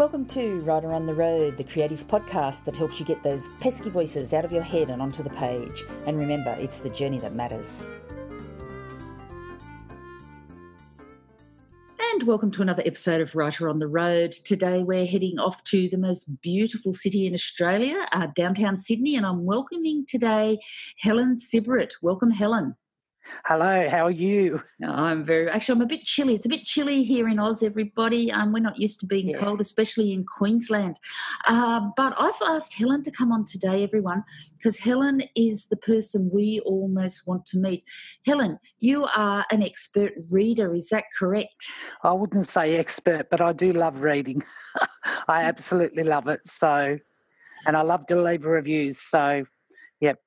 Welcome to Writer on the Road, the creative podcast that helps you get those pesky voices out of your head and onto the page. And remember, it's the journey that matters. And welcome to another episode of Writer on the Road. Today we're heading off to the most beautiful city in Australia, uh, downtown Sydney, and I'm welcoming today Helen Sibbritt. Welcome, Helen. Hello, how are you? I'm very actually. I'm a bit chilly. It's a bit chilly here in Oz. Everybody, um, we're not used to being yeah. cold, especially in Queensland. Uh, but I've asked Helen to come on today, everyone, because Helen is the person we almost want to meet. Helen, you are an expert reader. Is that correct? I wouldn't say expert, but I do love reading. I absolutely love it. So, and I love to leave reviews. So, yep,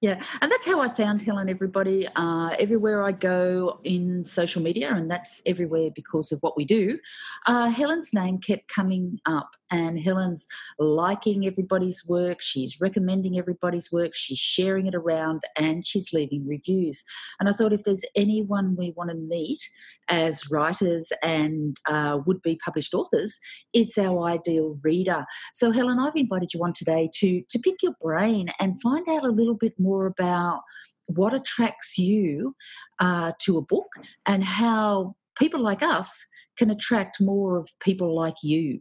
yeah, and that's how I found Helen, everybody. Uh, everywhere I go in social media, and that's everywhere because of what we do, uh, Helen's name kept coming up and Helen's liking everybody's work, she's recommending everybody's work, she's sharing it around, and she's leaving reviews. And I thought if there's anyone we want to meet as writers and uh, would be published authors, it's our ideal reader. So, Helen, I've invited you on today to, to pick your brain and find out a little bit more about what attracts you uh, to a book and how people like us can attract more of people like you.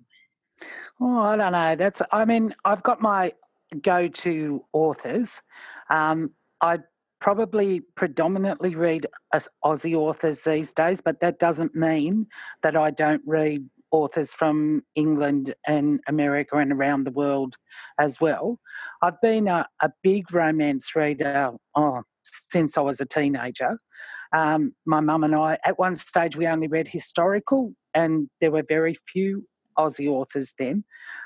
Oh, I don't know. That's. I mean, I've got my go-to authors. Um, I probably predominantly read Aussie authors these days, but that doesn't mean that I don't read authors from England and America and around the world as well. I've been a, a big romance reader oh, since I was a teenager. Um, my mum and I, at one stage, we only read historical, and there were very few Aussie authors then.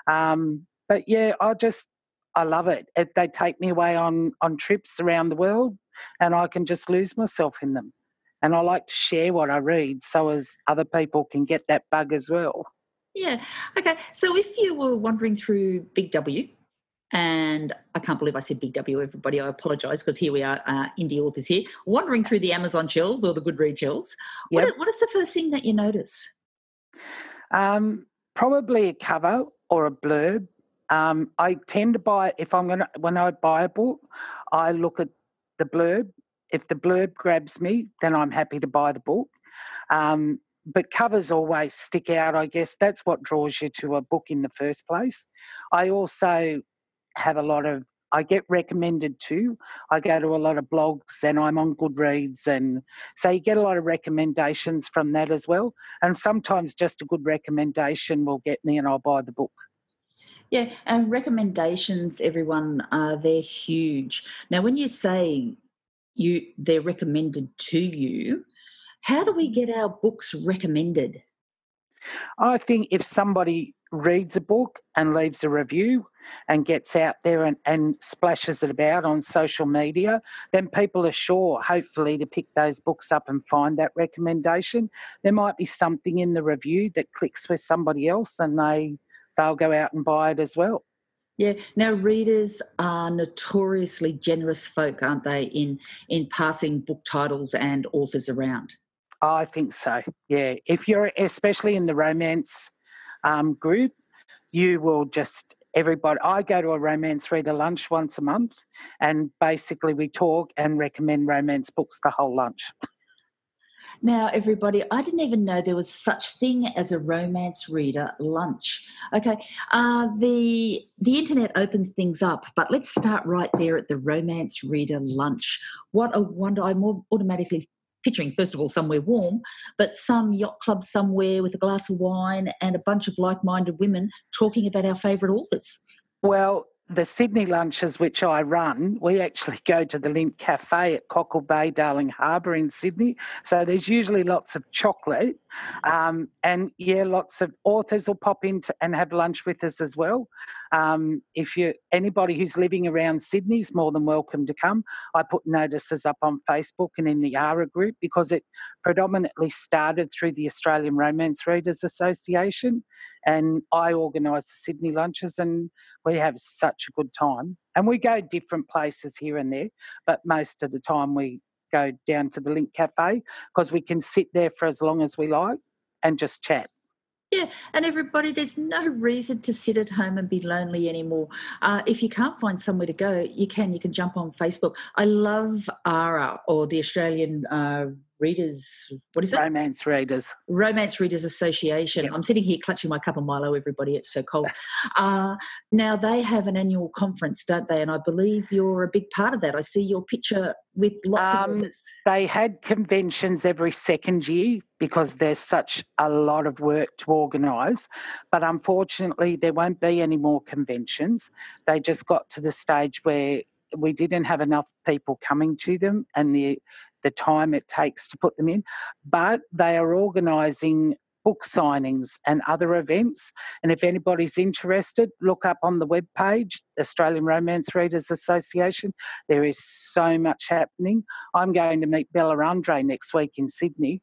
Um, but yeah, I just I love it. it. They take me away on on trips around the world, and I can just lose myself in them. And I like to share what I read so as other people can get that bug as well. Yeah. Okay. So if you were wandering through Big W, and I can't believe I said Big W, everybody. I apologise because here we are, uh, indie authors here, wandering through the Amazon shelves or the Goodreads shelves. Yep. What, what is the first thing that you notice? Um, probably a cover or a blurb. Um, I tend to buy if I'm gonna when I buy a book, I look at the blurb. If the blurb grabs me, then I'm happy to buy the book. Um, but covers always stick out. I guess that's what draws you to a book in the first place. I also have a lot of I get recommended to. I go to a lot of blogs and I'm on Goodreads, and so you get a lot of recommendations from that as well. And sometimes just a good recommendation will get me, and I'll buy the book. Yeah, and recommendations, everyone, uh, they're huge. Now, when you say you they're recommended to you, how do we get our books recommended? I think if somebody reads a book and leaves a review and gets out there and, and splashes it about on social media, then people are sure, hopefully, to pick those books up and find that recommendation. There might be something in the review that clicks with somebody else and they they'll go out and buy it as well. Yeah. Now readers are notoriously generous folk, aren't they, in in passing book titles and authors around? I think so. Yeah. If you're especially in the romance um, group, you will just everybody. I go to a romance reader lunch once a month, and basically we talk and recommend romance books the whole lunch. Now, everybody, I didn't even know there was such thing as a romance reader lunch. Okay, uh, the the internet opens things up, but let's start right there at the romance reader lunch. What a wonder! I'm automatically picturing, first of all, somewhere warm, but some yacht club somewhere with a glass of wine and a bunch of like minded women talking about our favourite authors. Well, the Sydney lunches, which I run, we actually go to the Lindt Cafe at Cockle Bay, Darling Harbour in Sydney. So there's usually lots of chocolate. Um, and yeah, lots of authors will pop in to, and have lunch with us as well. Um, if you anybody who's living around Sydney is more than welcome to come. I put notices up on Facebook and in the ARA group because it predominantly started through the Australian Romance Readers Association, and I organise the Sydney lunches, and we have such a good time. And we go different places here and there, but most of the time we go down to the Lindt Cafe because we can sit there for as long as we like and just chat. Yeah, and everybody, there's no reason to sit at home and be lonely anymore. Uh, if you can't find somewhere to go, you can. You can jump on Facebook. I love ARA or the Australian uh, Readers, what is it? Romance Readers. Romance Readers Association. Yep. I'm sitting here clutching my cup of Milo, everybody. It's so cold. uh, now, they have an annual conference, don't they? And I believe you're a big part of that. I see your picture with lots um, of others. They had conventions every second year because there's such a lot of work to organise. But unfortunately, there won't be any more conventions. They just got to the stage where we didn't have enough people coming to them and the the time it takes to put them in, but they are organising book signings and other events. And if anybody's interested, look up on the web page, Australian Romance Readers Association. There is so much happening. I'm going to meet Bella Andre next week in Sydney.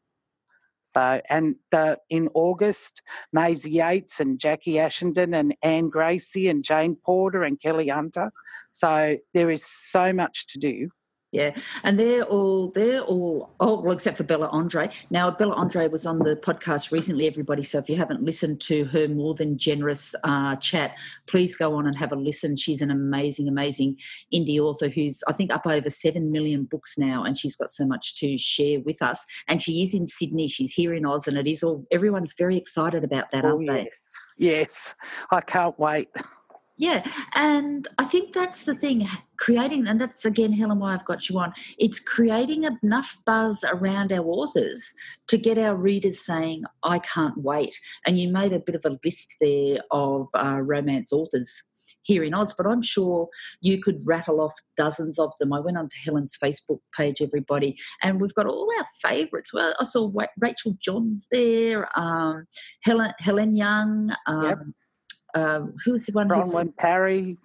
So, and the, in August, Maisie Yates and Jackie Ashenden and Anne Gracie and Jane Porter and Kelly Hunter. So there is so much to do. Yeah, and they're all they're all oh well except for Bella Andre. Now Bella Andre was on the podcast recently, everybody. So if you haven't listened to her more than generous uh, chat, please go on and have a listen. She's an amazing, amazing indie author who's I think up over seven million books now, and she's got so much to share with us. And she is in Sydney. She's here in Oz, and it is all everyone's very excited about that, oh, aren't they? Yes, I can't wait. Yeah, and I think that's the thing creating, and that's again, Helen, why I've got you on. It's creating enough buzz around our authors to get our readers saying, I can't wait. And you made a bit of a list there of uh, romance authors here in Oz, but I'm sure you could rattle off dozens of them. I went onto Helen's Facebook page, everybody, and we've got all our favourites. Well, I saw Rachel Johns there, um, Helen Helen Young. Um, yep um, who's the one? Bronwyn Parry,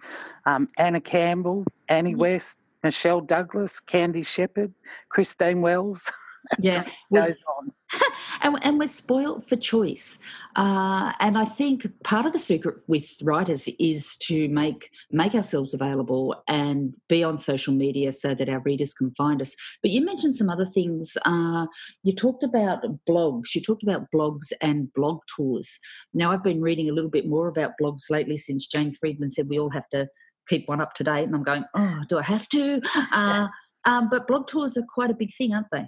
um, Anna Campbell, Annie yeah. West, Michelle Douglas, Kandy Shepherd, Christine Wells. Yeah, goes on. and, and we're spoilt for choice. Uh, and I think part of the secret with writers is to make make ourselves available and be on social media so that our readers can find us. But you mentioned some other things. Uh, you talked about blogs. You talked about blogs and blog tours. Now I've been reading a little bit more about blogs lately since Jane Friedman said we all have to keep one up to date, and I'm going, oh, do I have to? Uh, um, but blog tours are quite a big thing, aren't they?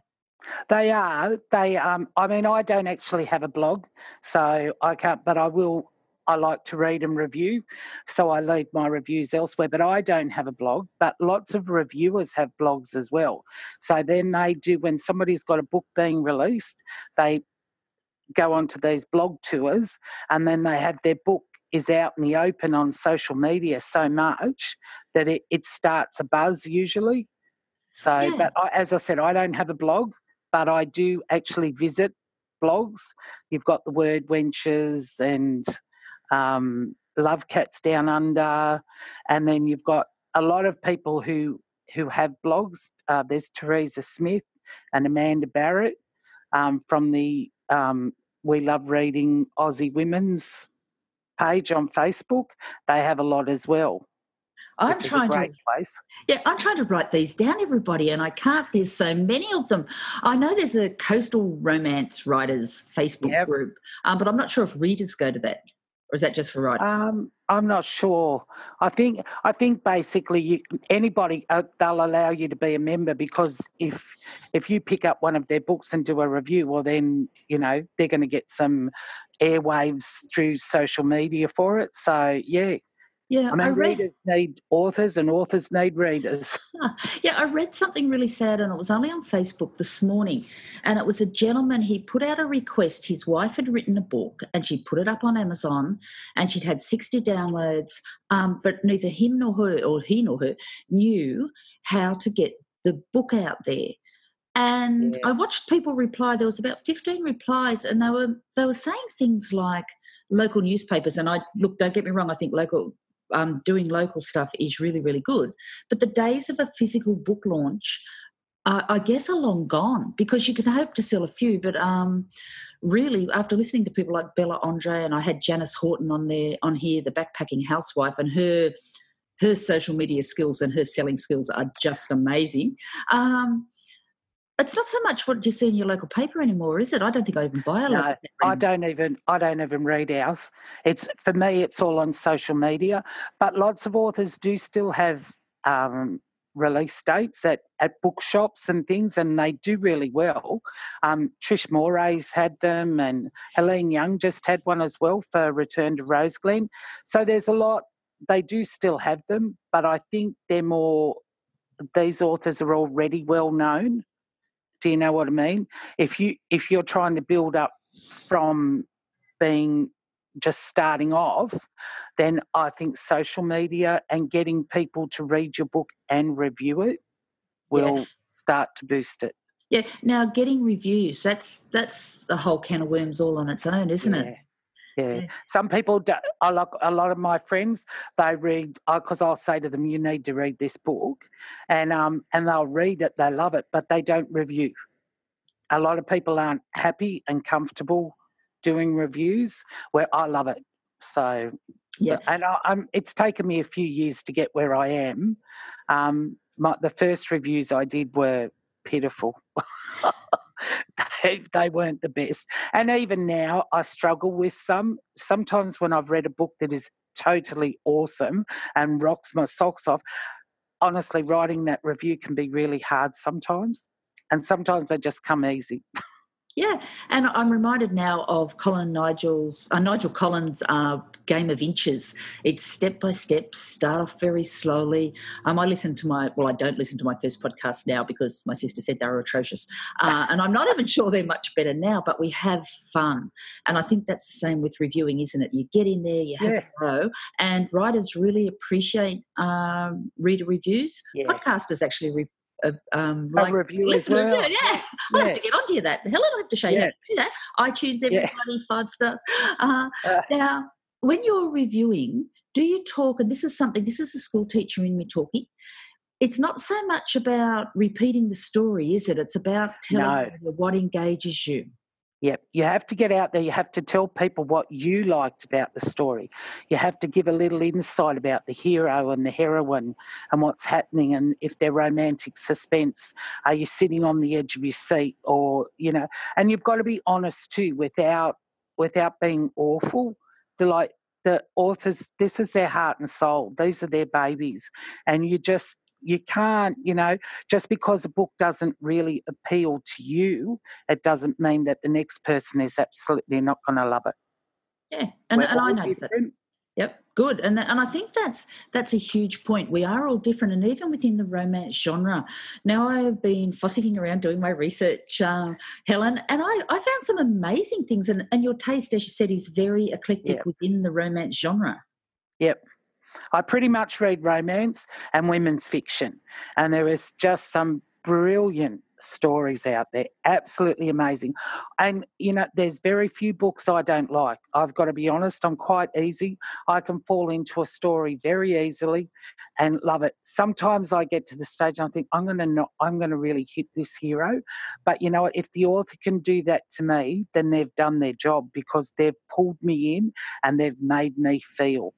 They are. They. Um. I mean, I don't actually have a blog, so I can't. But I will. I like to read and review, so I leave my reviews elsewhere. But I don't have a blog. But lots of reviewers have blogs as well. So then they do when somebody's got a book being released, they go onto these blog tours, and then they have their book is out in the open on social media so much that it, it starts a buzz usually. So, yeah. but I, as I said, I don't have a blog but I do actually visit blogs. You've got the word wenches and um, love cats down under, and then you've got a lot of people who who have blogs. Uh, there's Teresa Smith and Amanda Barrett um, from the um, We Love Reading Aussie Women's page on Facebook. They have a lot as well. I'm trying to place. Yeah, I'm trying to write these down, everybody, and I can't. There's so many of them. I know there's a coastal romance writers Facebook yep. group, um, but I'm not sure if readers go to that, or is that just for writers? Um, I'm not sure. I think I think basically you, anybody uh, they'll allow you to be a member because if if you pick up one of their books and do a review, well then you know they're going to get some airwaves through social media for it. So yeah, yeah, I mean, I read, readers need authors and authors need readers. Yeah, I read something really sad, and it was only on Facebook this morning. And it was a gentleman, he put out a request. His wife had written a book, and she put it up on Amazon, and she'd had 60 downloads, um, but neither him nor her, or he nor her, knew how to get the book out there. And yeah. I watched people reply. There was about 15 replies, and they were they were saying things like local newspapers. And I look, don't get me wrong, I think local um, doing local stuff is really, really good. But the days of a physical book launch, uh, I guess, are long gone because you can hope to sell a few. But um, really, after listening to people like Bella Andre and I had Janice Horton on there on here, the backpacking housewife, and her her social media skills and her selling skills are just amazing. Um, it's not so much what you see in your local paper anymore, is it? I don't think I even buy a no, I don't even I don't even read ours. It's for me, it's all on social media. But lots of authors do still have um, release dates at, at bookshops and things, and they do really well. Um, Trish Morey's had them, and Helene Young just had one as well for Return to Roseglen. So there's a lot. They do still have them, but I think they're more. These authors are already well known do you know what I mean? If you if you're trying to build up from being just starting off, then I think social media and getting people to read your book and review it will yeah. start to boost it. Yeah. Now getting reviews, that's that's the whole can of worms all on its own, isn't yeah. it? Yeah. Some people, do, I like a lot of my friends. They read because uh, I'll say to them, "You need to read this book," and um and they'll read it. They love it, but they don't review. A lot of people aren't happy and comfortable doing reviews. Where I love it. So yeah, and I, am It's taken me a few years to get where I am. Um, my, the first reviews I did were pitiful. they, they weren't the best. And even now, I struggle with some. Sometimes when I've read a book that is totally awesome and rocks my socks off, honestly, writing that review can be really hard sometimes. And sometimes they just come easy. Yeah, and I'm reminded now of Colin Nigel's uh, Nigel Collins' uh, Game of Inches. It's step by step, start off very slowly. Um, I listen to my well, I don't listen to my first podcast now because my sister said they were atrocious, uh, and I'm not even sure they're much better now. But we have fun, and I think that's the same with reviewing, isn't it? You get in there, you have yeah. a go, and writers really appreciate um, reader reviews. Yeah. Podcasters actually re- a, um, like review as well. Yeah, yeah. I have to get onto you that. Helen, I have to show you how to do that. iTunes, everybody, yeah. five stars. Uh, uh, now, when you're reviewing, do you talk? And this is something. This is a school teacher in me talking. It's not so much about repeating the story, is it? It's about telling no. what engages you. Yep, you have to get out there. You have to tell people what you liked about the story. You have to give a little insight about the hero and the heroine and what's happening, and if they're romantic suspense, are you sitting on the edge of your seat, or you know? And you've got to be honest too, without without being awful. Like the authors, this is their heart and soul. These are their babies, and you just you can't, you know, just because a book doesn't really appeal to you, it doesn't mean that the next person is absolutely not going to love it. Yeah, and, and I know that. Yep, good, and and I think that's that's a huge point. We are all different, and even within the romance genre. Now I have been fossicking around doing my research, uh, Helen, and I, I found some amazing things. And, and your taste, as you said, is very eclectic yep. within the romance genre. Yep, I pretty much read romance and women's fiction, and there is just some brilliant stories out there, absolutely amazing. And you know, there's very few books I don't like. I've got to be honest, I'm quite easy. I can fall into a story very easily and love it. Sometimes I get to the stage and I think I'm going to not, I'm going to really hit this hero. But you know? If the author can do that to me, then they've done their job because they've pulled me in and they've made me feel.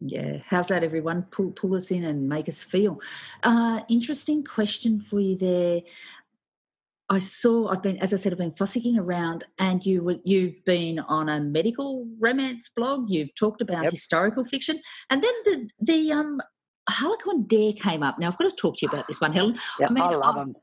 Yeah, how's that, everyone? Pull pull us in and make us feel. Uh, interesting question for you there. I saw. I've been, as I said, I've been fossicking around, and you you've been on a medical romance blog. You've talked about yep. historical fiction, and then the the um Harlequin Dare came up. Now I've got to talk to you about this one, Helen. Yeah, I, mean, I love them.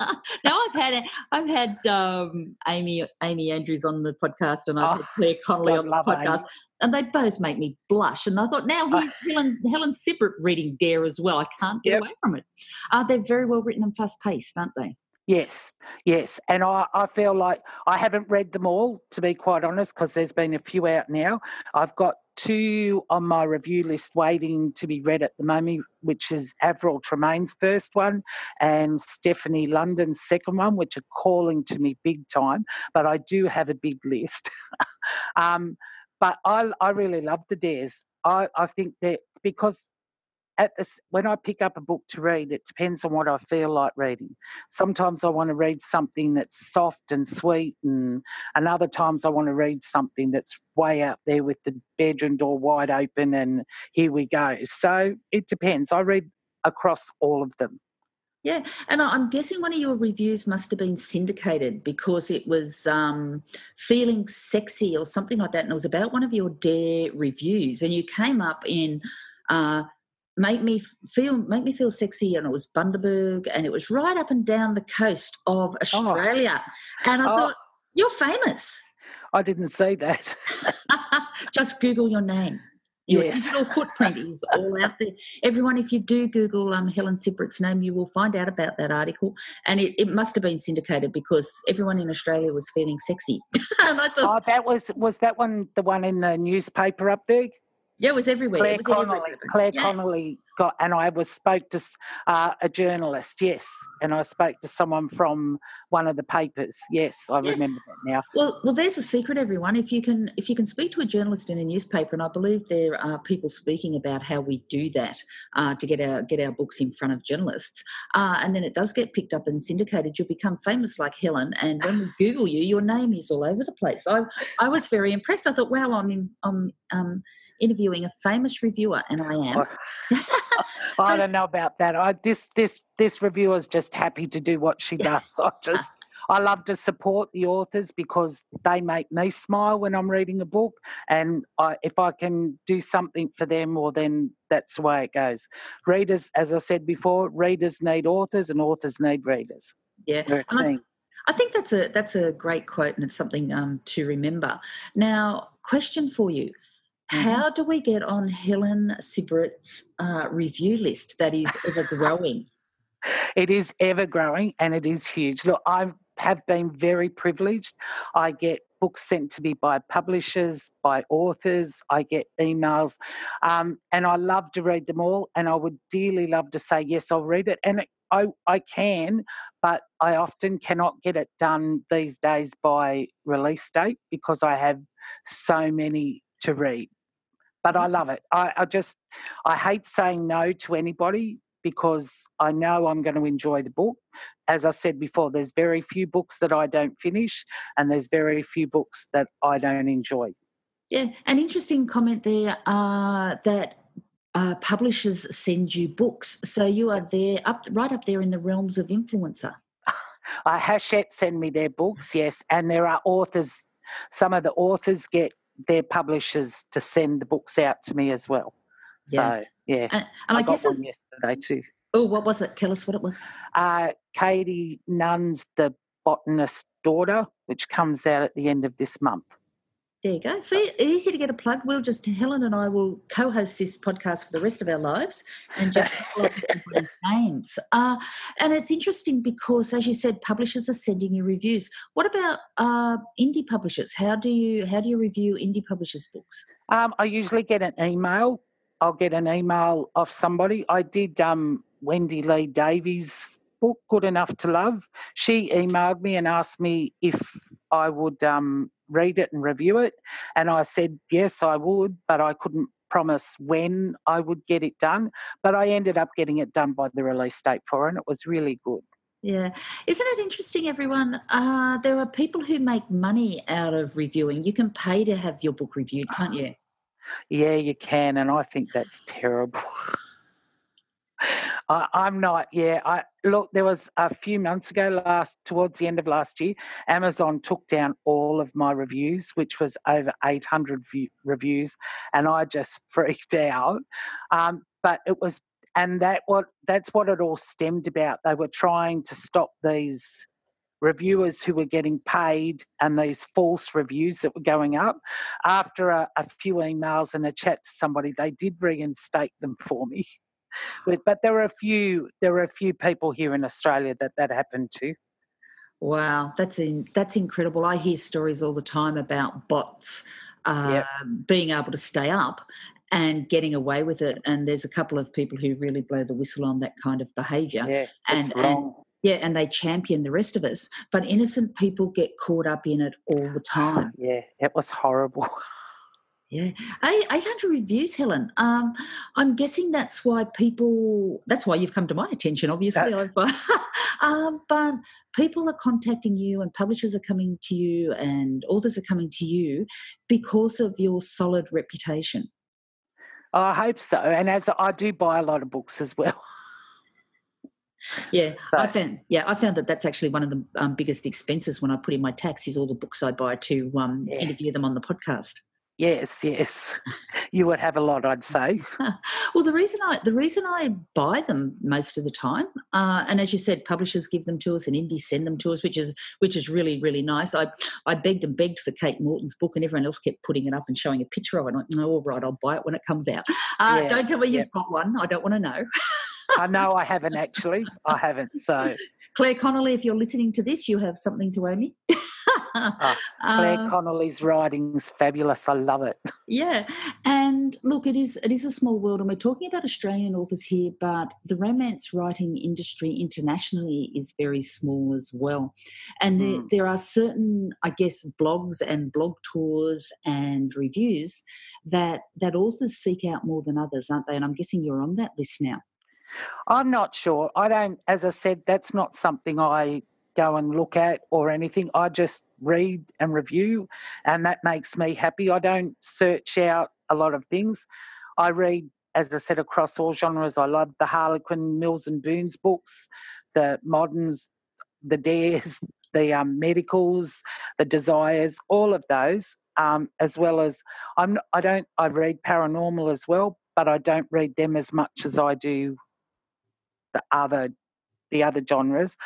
now I've had I've had um, Amy Amy Andrews on the podcast, and I've oh, had Clare Connelly on the podcast. Amy and they both make me blush. And I thought, now uh, Helen, Helen Sibbritt reading Dare as well. I can't get yep. away from it. Uh, they're very well written and fast paced, aren't they? Yes, yes. And I, I feel like I haven't read them all, to be quite honest, because there's been a few out now. I've got two on my review list waiting to be read at the moment, which is Avril Tremaine's first one and Stephanie London's second one, which are calling to me big time. But I do have a big list. um, but I, I really love the dares. I, I think that because at this, when I pick up a book to read, it depends on what I feel like reading. Sometimes I want to read something that's soft and sweet, and, and other times I want to read something that's way out there with the bedroom door wide open, and here we go. So it depends. I read across all of them. Yeah, and I'm guessing one of your reviews must have been syndicated because it was um, feeling sexy or something like that, and it was about one of your Dare reviews, and you came up in uh, make me feel make me feel sexy, and it was Bundaberg, and it was right up and down the coast of. Australia, oh. and I oh. thought you're famous. I didn't say that. Just Google your name. Your yes. digital footprint is all out there. Everyone, if you do Google um, Helen Sibbritt's name, you will find out about that article. And it, it must have been syndicated because everyone in Australia was feeling sexy. and I thought, oh, that was was that one the one in the newspaper up there? Yeah, it was everywhere. Clare was Connelly. Everywhere. Clare yeah. Connelly got, and I was spoke to uh, a journalist. Yes, and I spoke to someone from one of the papers. Yes, I yeah. remember that now. Well, well, there's a secret, everyone. If you can, if you can speak to a journalist in a newspaper, and I believe there are people speaking about how we do that uh, to get our get our books in front of journalists, uh, and then it does get picked up and syndicated. You'll become famous like Helen, and when we Google you, your name is all over the place. I I was very impressed. I thought, wow, I'm in, I'm um interviewing a famous reviewer, and I am. I don't know about that. I this this this reviewer is just happy to do what she does. I just I love to support the authors because they make me smile when I'm reading a book, and I, if I can do something for them, well, then that's the way it goes. Readers, as I said before, readers need authors, and authors need readers. Yeah, I, I, think that's a that's a great quote, and it's something um, to remember. Now, question for you. How do we get on Helen Sibbritt's uh, review list that is ever growing? it is ever growing and it is huge. Look, I have been very privileged. I get books sent to me by publishers, by authors. I get emails, um, and I love to read them all. And I would dearly love to say yes, I'll read it, and it, I I can, but I often cannot get it done these days by release date because I have so many to read but I love it. I, I just, I hate saying no to anybody because I know I'm going to enjoy the book. As I said before, there's very few books that I don't finish, and there's very few books that I don't enjoy. Yeah, an interesting comment there uh, that uh, publishers send you books, so you are there up right up there in the realms of influencer. Uh, Hachette send me their books, yes, and there are authors. Some of the authors get their publishers to send the books out to me as well. Yeah. So yeah, and, and I, I guess yesterday too. Oh, what was it? Tell us what it was. Uh, Kayte Nunn's The Botanist's Daughter, which comes out at the end of this month. There you go. See, easy to get a plug. We'll just Helen and I will co-host this podcast for the rest of our lives and just names. Uh, and it's interesting because, as you said, publishers are sending you reviews. What about uh, indie publishers? How do you how do you review indie publishers' books? Um, I usually get an email. I'll get an email off somebody. I did um, Wendy Lee Davies' book, Good Enough to Love. She emailed me and asked me if I would um, read it and review it. And I said, yes, I would, but I couldn't promise when I would get it done. But I ended up getting it done by the release date for it, and it was really good. Yeah. Isn't it interesting, everyone? Uh, there are people who make money out of reviewing. You can pay to have your book reviewed, can't you? Yeah, you can. And I think that's terrible. I, am not. Yeah, I look. There was a few months ago, last towards the end of last year, Amazon took down all of my reviews, which was over 800 view, reviews, and I just freaked out. Um, but it was, and that what that's what it all stemmed about. They were trying to stop these reviewers who were getting paid and these false reviews that were going up. After a, a few emails and a chat to somebody, they did reinstate them for me with, but there were a few there were a few people here in Australia that that happened to. Wow, that's in, that's incredible. I hear stories all the time about bots uh, yep. being able to stay up and getting away with it. And there's a couple of people who really blow the whistle on that kind of behaviour. Yeah, and, and yeah, and they champion the rest of us. But innocent people get caught up in it all the time. Yeah, it was horrible. Yeah, 800 reviews, Helen. Um, I'm guessing that's why people, that's why you've come to my attention, obviously. um, but people are contacting you and publishers are coming to you and authors are coming to you because of your solid reputation. I hope so. And as I do buy a lot of books as well. Yeah, so, I found yeah I found that that's actually one of the um, biggest expenses when I put in my tax is all the books I buy to um, yeah. interview them on the podcast. Yes, yes, you would have a lot, I'd say. well, the reason I the reason I buy them most of the time, uh, and as you said, publishers give them to us and indies send them to us, which is which is really really nice. I I begged and begged for Kate Morton's book, and everyone else kept putting it up and showing a picture of it. I went, no, all right, I'll buy it when it comes out. Uh, yeah, don't tell me you've got one. I don't want to know. I know I haven't actually. I haven't. So Clare Connelly, if you're listening to this, you have something to owe me. oh, Clare uh, Connelly's writing's fabulous. I love it. Yeah, and look, it is it is a small world, and we're talking about Australian authors here, but the romance writing industry internationally is very small as well. And mm. there, hmm. there are certain, I guess, blogs and blog tours and reviews that that authors seek out more than others, aren't they? And I'm guessing you're on that list now. I'm not sure. I don't, as I said, that's not something I go and look at or anything. I just read and review, and that makes me happy. I don't search out a lot of things. I read, as I said, across all genres. I love the Harlequin, Mills and Boons books, the moderns, the dares, the um, medicals, the desires, all of those. Um, as well as I'm, I don't, I read paranormal as well, but I don't read them as much as I do the other, the other genres.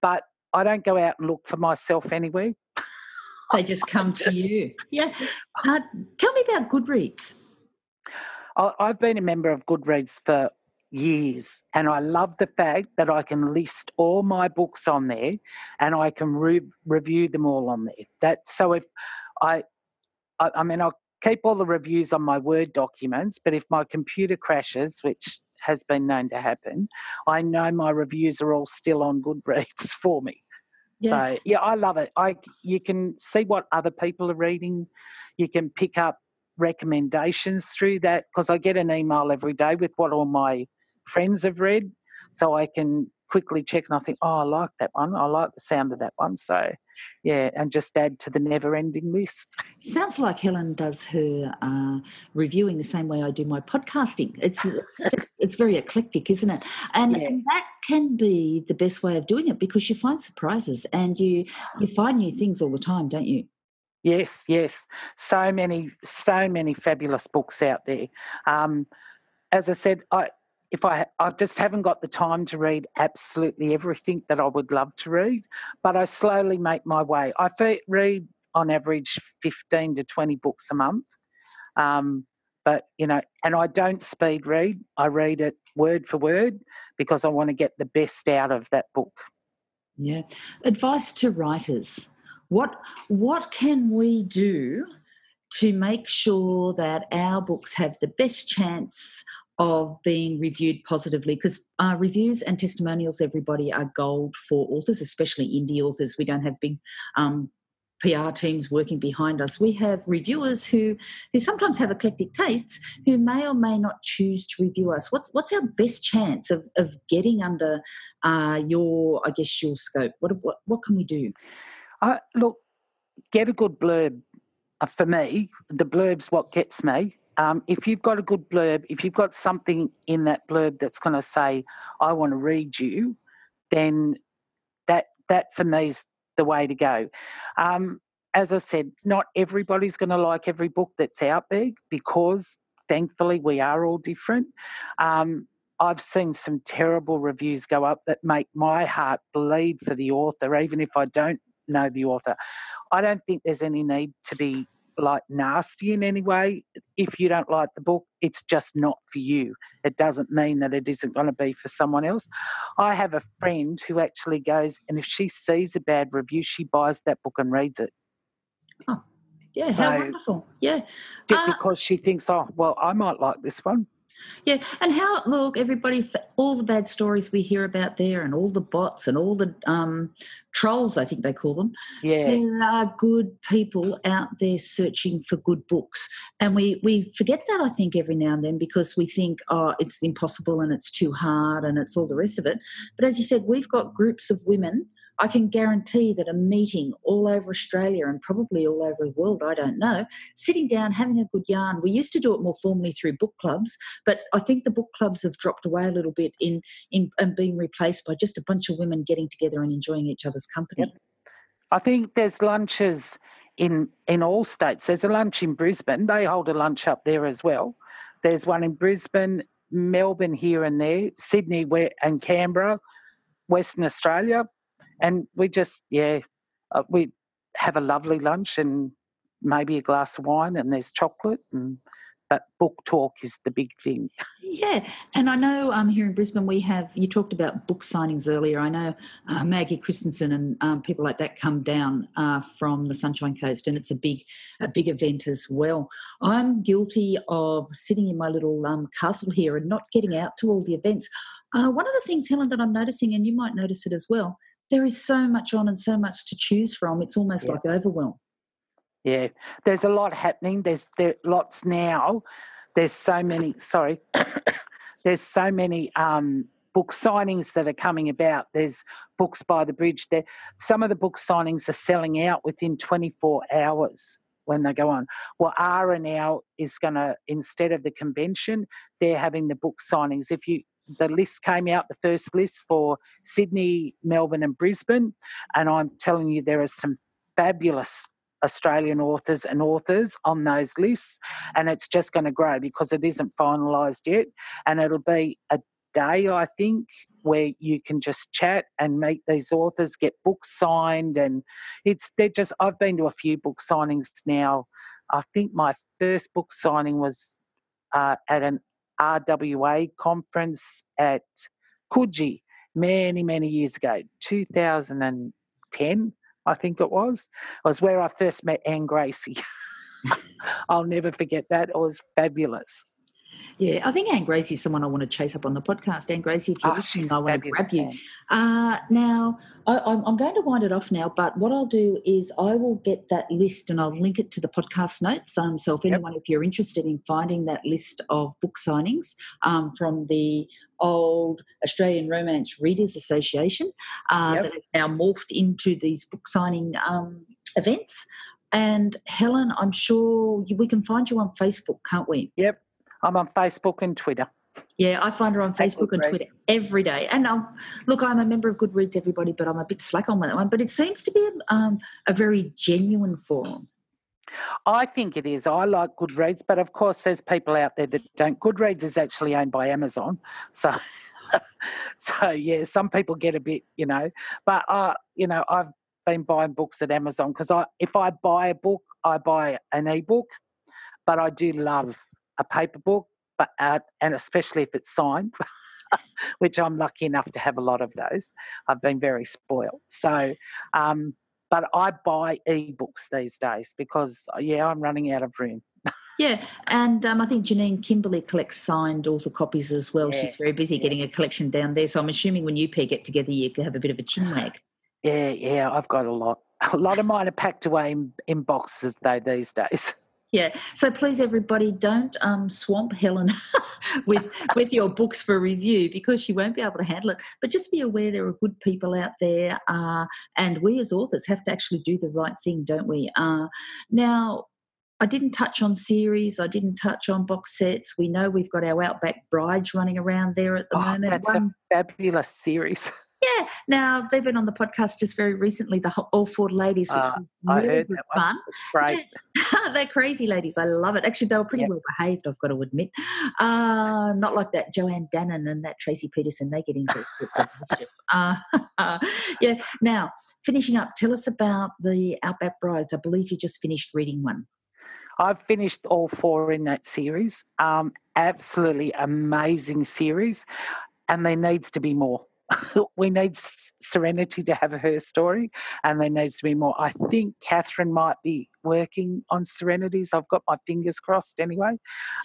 But I don't go out and look for myself anywhere. They just come to you. Yeah. Uh, tell me about Goodreads. I've been a member of Goodreads for years, and I love the fact that I can list all my books on there, and I can re- review them all on there. That so if I, I, I mean, I'll keep all the reviews on my Word documents, but if my computer crashes, which has been known to happen, I know my reviews are all still on Goodreads for me. Yeah. So yeah, I love it. I you can see what other people are reading. You can pick up recommendations through that because I get an email every day with what all my friends have read, so I can quickly check and I think, oh, I like that one. I like the sound of that one. So, yeah, and just add to the never ending list. Sounds like Helen does her uh, reviewing the same way I do my podcasting. It's, it's just, it's very eclectic, isn't it? And, yeah. and, that can be the best way of doing it because you find surprises and you, you find new things all the time, don't you? Yes, yes. So many, so many fabulous books out there. Um, as I said, I, if I I just haven't got the time to read absolutely everything that I would love to read, but I slowly make my way. I read on average 15 to 20 books a month. Um, but you know, and I don't speed read. I read it word for word because I want to get the best out of that book. Yeah. Advice to writers. What what can we do to make sure that our books have the best chance of being reviewed positively because uh, reviews and testimonials, everybody, are gold for authors, especially indie authors. We don't have big um, PR teams working behind us. We have reviewers who who sometimes have eclectic tastes who may or may not choose to review us. What's what's our best chance of, of getting under uh, your I guess your scope? What what what can we do? Uh, look, get a good blurb. Uh, for me, the blurb's what gets me um, if you've got a good blurb, if you've got something in that blurb that's going to say, "I want to read you," then that that for me is the way to go. Um, as I said, not everybody's going to like every book that's out there because, thankfully, we are all different. Um, I've seen some terrible reviews go up that make my heart bleed for the author, even if I don't know the author. I don't think there's any need to be like nasty in any way. If you don't like the book, it's just not for you. It doesn't mean that it isn't going to be for someone else. I have a friend who actually goes, and if she sees a bad review, she buys that book and reads it. Oh, yeah, so, how wonderful. Yeah. Just uh, because she thinks, oh, well, I might like this one. Yeah, and how look, everybody, all the bad stories we hear about there, and all the bots and all the um, trolls, I think they call them. Yeah, there are good people out there searching for good books, and we we forget that I think every now and then because we think, oh, it's impossible and it's too hard and it's all the rest of it. But as you said, we've got groups of women I can guarantee that a meeting all over Australia and probably all over the world, I don't know, sitting down, having a good yarn. We used to do it more formally through book clubs, but I think the book clubs have dropped away a little bit in, in and being replaced by just a bunch of women getting together and enjoying each other's company. Yep. I think there's lunches in in all states. There's a lunch in Brisbane. They hold a lunch up there as well. There's one in Brisbane, Melbourne here and there, Sydney and Canberra, Western Australia, and we just yeah, uh, we have a lovely lunch and maybe a glass of wine and there's chocolate and but book talk is the big thing. Yeah, and I know um, here in Brisbane we have. You talked about book signings earlier. I know uh, Maggie Christensen and um, people like that come down uh, from the Sunshine Coast, and it's a big, a big event as well. I'm guilty of sitting in my little um, castle here and not getting out to all the events. Uh, one of the things, Helen, that I'm noticing, and you might notice it as well, there is so much on and so much to choose from. It's almost yeah. like overwhelm. Yeah, there's a lot happening. There's there lots now. There's so many. Sorry, there's so many um, book signings that are coming about. There's books by the bridge. There, some of the book signings are selling out within 24 hours when they go on. Well, R now is going to instead of the convention, they're having the book signings. If you the list came out, the first list for Sydney, Melbourne, and Brisbane, and I'm telling you, there are some fabulous Australian authors and authors on those lists, and it's just going to grow because it isn't finalised yet, and it'll be a day, I think, where you can just chat and meet these authors, get books signed, and it's they're just. I've been to a few book signings now. I think my first book signing was uh, at an RWA conference at Coogee many, many years ago, 2010. I think it was. Was where I first met Anne Gracie. I'll never forget that. It was fabulous. Yeah, I think Anne Gracie is someone I want to chase up on the podcast. Anne Gracie, if you're oh, listening, I want to grab you. Uh, now, I, am going to wind it off now, but what I'll do is I will get that list and I'll link it to the podcast notes. Um, so if anyone, yep. if you're interested in finding that list of book signings um, from the old Australian Romance Readers Association uh, yep. that has now morphed into these book signing um, events. And Helen, I'm sure we can find you on Facebook, can't we? Yep, I'm on Facebook and Twitter. Yeah, I find her on Facebook and Twitter every day. And um, look, I'm a member of Goodreads, everybody, but I'm a bit slack on that one. But it seems to be a, um, a very genuine forum. I think it is. I like Goodreads, but of course, there's people out there that don't. Goodreads is actually owned by Amazon, so so yeah, some people get a bit, you know. But uh, you know, I've been buying books at Amazon because I, if I buy a book, I buy an ebook, but I do love a paper book, but uh, and especially if it's signed, which I'm lucky enough to have a lot of those. I've been very spoiled. So, um, but I buy ebooks these days because yeah, I'm running out of room. Yeah, and um, I think Janine Kimberley collects signed author copies as well. Yeah. She's very busy getting a collection down there. So I'm assuming when you pair get together, you can have a bit of a chinwag. Yeah, yeah, I've got a lot. A lot of mine are packed away in, in boxes though these days. Yeah. So please, everybody, don't um, swamp Helen with with your books for review because she won't be able to handle it. But just be aware there are good people out there, uh, and we as authors have to actually do the right thing, don't we? Uh, now. I didn't touch on series. I didn't touch on box sets. We know we've got our Outback Brides running around there at the oh, moment. That's One, a fabulous series. Yeah. Now they've been on the podcast just very recently. The All Four Ladies, which uh, was really fun. Right. Yeah. They're crazy ladies. I love it. Actually, they were pretty yep. well behaved. I've got to admit. Uh, not like that Joanne Dannon and that Tracy Peterson. They get into it. uh, yeah. Now finishing up. Tell us about the Outback Brides. I believe you just finished reading one. I've finished all four in that series. Um, absolutely amazing series, and there needs to be more. we need Serenity to have her story, and there needs to be more. I think Cathryn might be working on Serenities. I've got my fingers crossed anyway.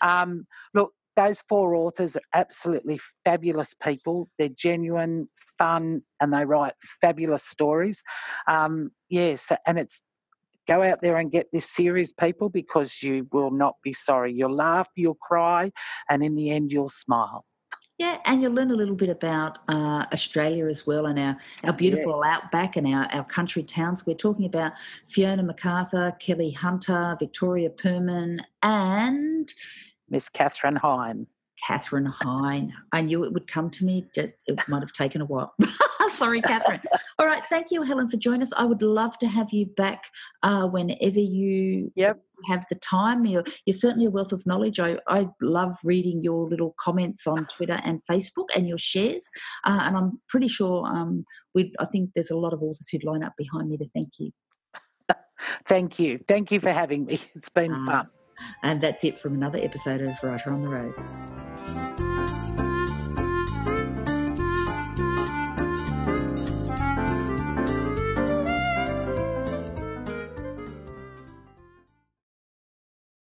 Um, look, those four authors are absolutely fabulous people. They're genuine, fun, and they write fabulous stories. Um, yes, and it's go out there and get this series, people, because you will not be sorry. You'll laugh, you'll cry, and in the end, you'll smile. Yeah, and you'll learn a little bit about uh, Australia as well and our, our beautiful yeah. outback and our, our country towns. We're talking about Fiona McArthur, Kelly Hunter, Victoria Purman, and Miss Cathryn Hein. Cathryn Hein. I knew it would come to me. Just, it might have taken a while. Sorry, Cathryn. All right. Thank you, Helen, for joining us. I would love to have you back uh, whenever you yep. Have the time. You're, you're certainly a wealth of knowledge. I, I love reading your little comments on Twitter and Facebook and your shares. Uh, and I'm pretty sure um, we I think there's a lot of authors who'd line up behind me to thank you. thank you. Thank you for having me. It's been uh, fun. And that's it from another episode of Writer on the Road.